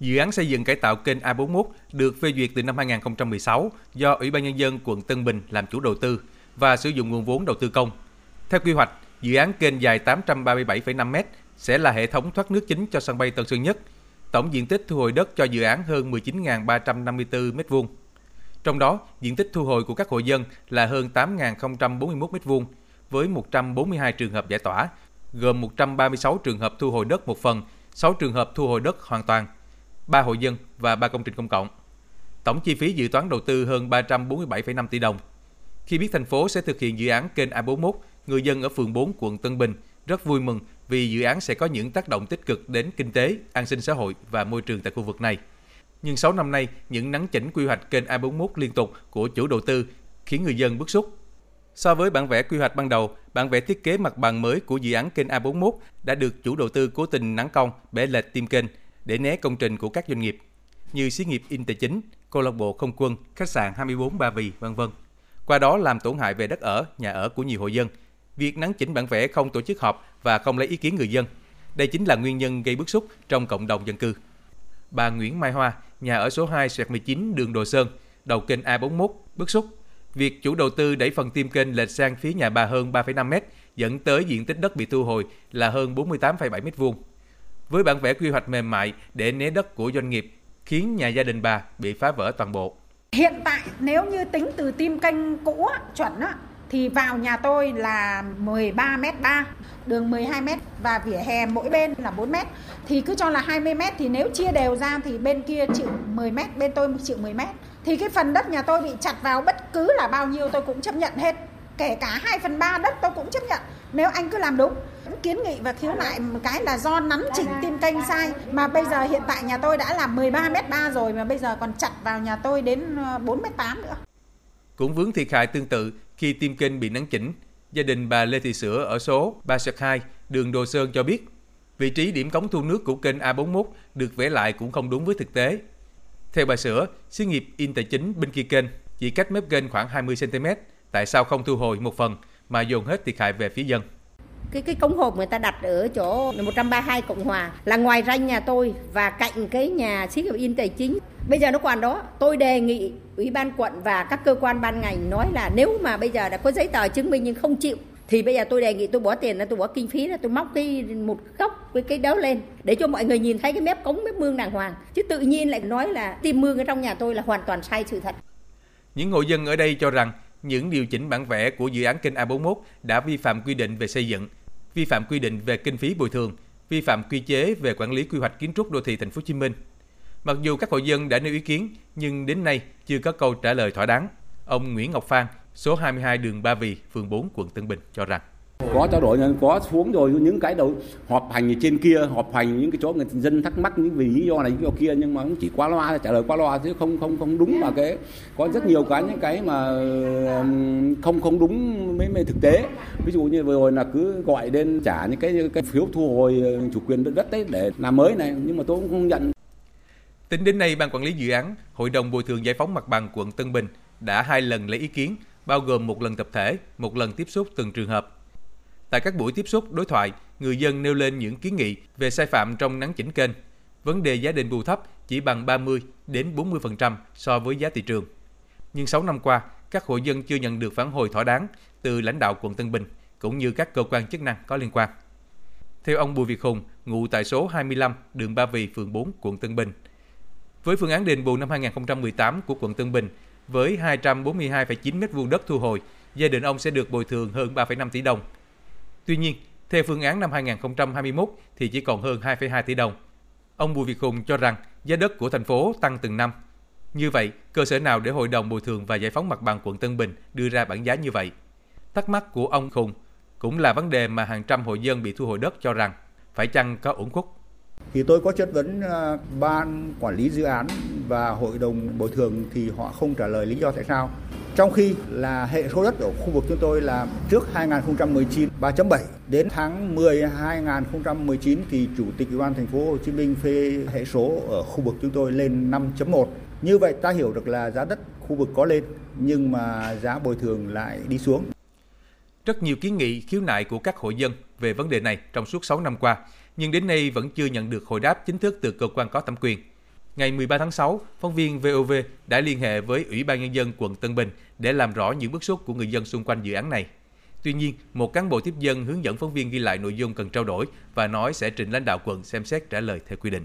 Dự án xây dựng cải tạo kênh A41 được phê duyệt từ năm 2016 do Ủy ban Nhân dân quận Tân Bình làm chủ đầu tư và sử dụng nguồn vốn đầu tư công. Theo quy hoạch, dự án kênh dài 837,5 m sẽ là hệ thống thoát nước chính cho sân bay Tân Sơn Nhất. Tổng diện tích thu hồi đất cho dự án hơn 19.354 m2. Trong đó, diện tích thu hồi của các hộ dân là hơn 8.041 m2 với 142 trường hợp giải tỏa, gồm 136 trường hợp thu hồi đất một phần, 6 trường hợp thu hồi đất hoàn toàn, 3 hộ dân và 3 công trình công cộng. Tổng chi phí dự toán đầu tư hơn 347,5 tỷ đồng. Khi biết thành phố sẽ thực hiện dự án kênh A41, người dân ở phường 4 quận Tân Bình rất vui mừng vì dự án sẽ có những tác động tích cực đến kinh tế, an sinh xã hội và môi trường tại khu vực này. Nhưng 6 năm nay, những nắng chỉnh quy hoạch kênh A41 liên tục của chủ đầu tư khiến người dân bức xúc. So với bản vẽ quy hoạch ban đầu, bản vẽ thiết kế mặt bằng mới của dự án kênh A41 đã được chủ đầu tư cố tình nắng cong bẻ lệch tim kênh để né công trình của các doanh nghiệp như xí nghiệp in tài chính, câu lạc bộ không quân, khách sạn 24 Ba Vì, vân vân. Qua đó làm tổn hại về đất ở, nhà ở của nhiều hộ dân. Việc nắn chỉnh bản vẽ không tổ chức họp và không lấy ý kiến người dân. Đây chính là nguyên nhân gây bức xúc trong cộng đồng dân cư. Bà Nguyễn Mai Hoa, nhà ở số 2 19 đường Đồ Sơn, đầu kênh A41, bức xúc. Việc chủ đầu tư đẩy phần tim kênh lệch sang phía nhà bà hơn 3,5 m dẫn tới diện tích đất bị thu hồi là hơn 48,7 m vuông với bản vẽ quy hoạch mềm mại để né đất của doanh nghiệp, khiến nhà gia đình bà bị phá vỡ toàn bộ. Hiện tại nếu như tính từ tim canh cũ chuẩn á, thì vào nhà tôi là 13 m 3, đường 12 m và vỉa hè mỗi bên là 4 m. Thì cứ cho là 20 m thì nếu chia đều ra thì bên kia chịu 10 m, bên tôi chịu 10 m. Thì cái phần đất nhà tôi bị chặt vào bất cứ là bao nhiêu tôi cũng chấp nhận hết. Kể cả 2 phần 3 đất tôi cũng chấp nhận nếu anh cứ làm đúng kiến nghị và khiếu nại một cái là do nắn chỉnh tim kênh sai mà bây giờ hiện tại nhà tôi đã là 13 m 3 rồi mà bây giờ còn chặt vào nhà tôi đến 4 m 8 nữa. Cũng vướng thiệt hại tương tự khi tim kênh bị nắn chỉnh, gia đình bà Lê Thị Sữa ở số 32 đường Đồ Sơn cho biết vị trí điểm cống thu nước của kênh A41 được vẽ lại cũng không đúng với thực tế. Theo bà Sữa, xí nghiệp in tài chính bên kia kênh chỉ cách mép kênh khoảng 20 cm, tại sao không thu hồi một phần mà dồn hết thiệt hại về phía dân? cái cái cống hộp người ta đặt ở chỗ 132 Cộng Hòa là ngoài ranh nhà tôi và cạnh cái nhà xí nghiệp in tài chính. Bây giờ nó còn đó, tôi đề nghị ủy ban quận và các cơ quan ban ngành nói là nếu mà bây giờ đã có giấy tờ chứng minh nhưng không chịu thì bây giờ tôi đề nghị tôi bỏ tiền ra tôi bỏ kinh phí ra tôi móc cái một góc với cái đó lên để cho mọi người nhìn thấy cái mép cống mép mương đàng hoàng chứ tự nhiên lại nói là tìm mương ở trong nhà tôi là hoàn toàn sai sự thật những hộ dân ở đây cho rằng những điều chỉnh bản vẽ của dự án kênh A41 đã vi phạm quy định về xây dựng vi phạm quy định về kinh phí bồi thường, vi phạm quy chế về quản lý quy hoạch kiến trúc đô thị thành phố Hồ Chí Minh. Mặc dù các hộ dân đã nêu ý kiến, nhưng đến nay chưa có câu trả lời thỏa đáng. Ông Nguyễn Ngọc Phan, số 22 đường Ba Vì, phường 4, quận Tân Bình cho rằng có trao đổi có xuống rồi những cái đầu họp hành trên kia họp hành những cái chỗ người dân thắc mắc những vì lý do này lý do kia nhưng mà cũng chỉ qua loa trả lời qua loa chứ không không không đúng mà cái có rất nhiều cái những cái mà không không đúng với, với thực tế ví dụ như vừa rồi là cứ gọi đến trả những cái cái phiếu thu hồi ờ, chủ quyền đất đất đấy để làm mới này nhưng mà tôi cũng không nhận Tính đến nay, Ban Quản lý Dự án, Hội đồng Bồi thường Giải phóng Mặt bằng quận Tân Bình đã hai lần lấy ý kiến, bao gồm một lần tập thể, một lần tiếp xúc từng trường hợp. Tại các buổi tiếp xúc đối thoại, người dân nêu lên những kiến nghị về sai phạm trong nắng chỉnh kênh. Vấn đề giá đền bù thấp chỉ bằng 30 đến 40% so với giá thị trường. Nhưng 6 năm qua, các hộ dân chưa nhận được phản hồi thỏa đáng từ lãnh đạo quận Tân Bình cũng như các cơ quan chức năng có liên quan. Theo ông Bùi Việt Hùng, ngụ tại số 25 đường Ba Vì, phường 4, quận Tân Bình. Với phương án đền bù năm 2018 của quận Tân Bình, với 242,9 m2 đất thu hồi, gia đình ông sẽ được bồi thường hơn 3,5 tỷ đồng – Tuy nhiên, theo phương án năm 2021 thì chỉ còn hơn 2,2 tỷ đồng. Ông Bùi Việt Hùng cho rằng giá đất của thành phố tăng từng năm. Như vậy, cơ sở nào để Hội đồng Bồi thường và Giải phóng mặt bằng quận Tân Bình đưa ra bản giá như vậy? Thắc mắc của ông Hùng cũng là vấn đề mà hàng trăm hộ dân bị thu hồi đất cho rằng phải chăng có ổn khúc. Thì tôi có chất vấn à, ban quản lý dự án và hội đồng bồi thường thì họ không trả lời lý do tại sao. Trong khi là hệ số đất ở khu vực chúng tôi là trước 2019 3.7 đến tháng 10 2019 thì chủ tịch ủy ban thành phố Hồ Chí Minh phê hệ số ở khu vực chúng tôi lên 5.1. Như vậy ta hiểu được là giá đất khu vực có lên nhưng mà giá bồi thường lại đi xuống. Rất nhiều kiến nghị khiếu nại của các hộ dân về vấn đề này trong suốt 6 năm qua, nhưng đến nay vẫn chưa nhận được hồi đáp chính thức từ cơ quan có thẩm quyền. Ngày 13 tháng 6, phóng viên VOV đã liên hệ với Ủy ban Nhân dân quận Tân Bình để làm rõ những bức xúc của người dân xung quanh dự án này. Tuy nhiên, một cán bộ tiếp dân hướng dẫn phóng viên ghi lại nội dung cần trao đổi và nói sẽ trình lãnh đạo quận xem xét trả lời theo quy định.